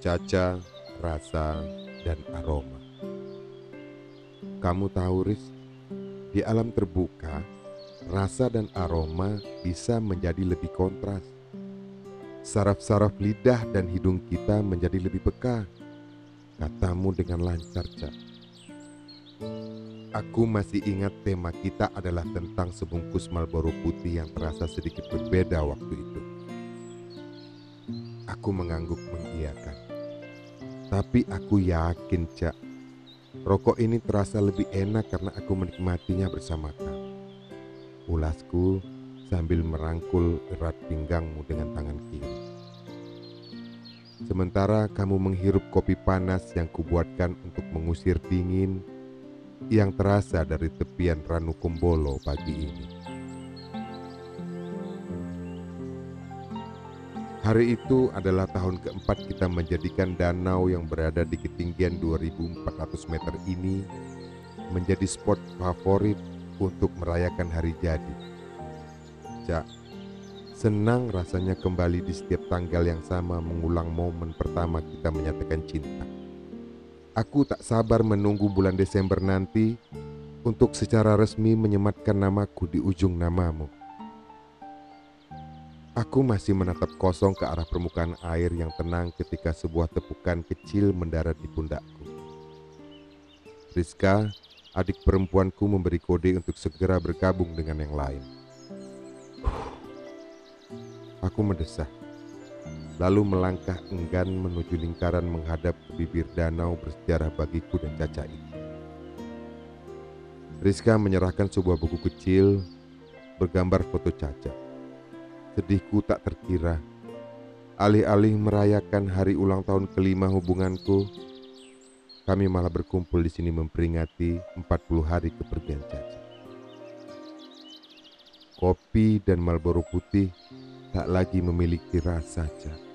Caca, rasa, dan aroma. Kamu tahu, Riz, di alam terbuka, rasa dan aroma bisa menjadi lebih kontras. Saraf-saraf lidah dan hidung kita menjadi lebih peka. Katamu dengan lancar, Cak. Aku masih ingat tema kita adalah tentang sebungkus Marlboro putih yang terasa sedikit berbeda waktu itu. Aku mengangguk mengiyakan. Tapi aku yakin, Cak, rokok ini terasa lebih enak karena aku menikmatinya bersama kamu. Ulasku sambil merangkul erat pinggangmu dengan tangan kiri. Sementara kamu menghirup kopi panas yang kubuatkan untuk mengusir dingin yang terasa dari tepian Ranu Kumbolo pagi ini. Hari itu adalah tahun keempat kita menjadikan danau yang berada di ketinggian 2400 meter ini menjadi spot favorit untuk merayakan hari jadi. Cak, senang rasanya kembali di setiap tanggal yang sama mengulang momen pertama kita menyatakan cinta. Aku tak sabar menunggu bulan Desember nanti untuk secara resmi menyematkan namaku di ujung namamu. Aku masih menatap kosong ke arah permukaan air yang tenang ketika sebuah tepukan kecil mendarat di pundakku. Rizka, adik perempuanku memberi kode untuk segera bergabung dengan yang lain. Aku mendesah lalu melangkah enggan menuju lingkaran menghadap ke bibir danau bersejarah bagiku dan Caca itu. Rizka menyerahkan sebuah buku kecil bergambar foto Caca. Sedihku tak terkira. Alih-alih merayakan hari ulang tahun kelima hubunganku, kami malah berkumpul di sini memperingati 40 hari kepergian Caca. Kopi dan Marlboro putih tak lagi memiliki rasa, Caca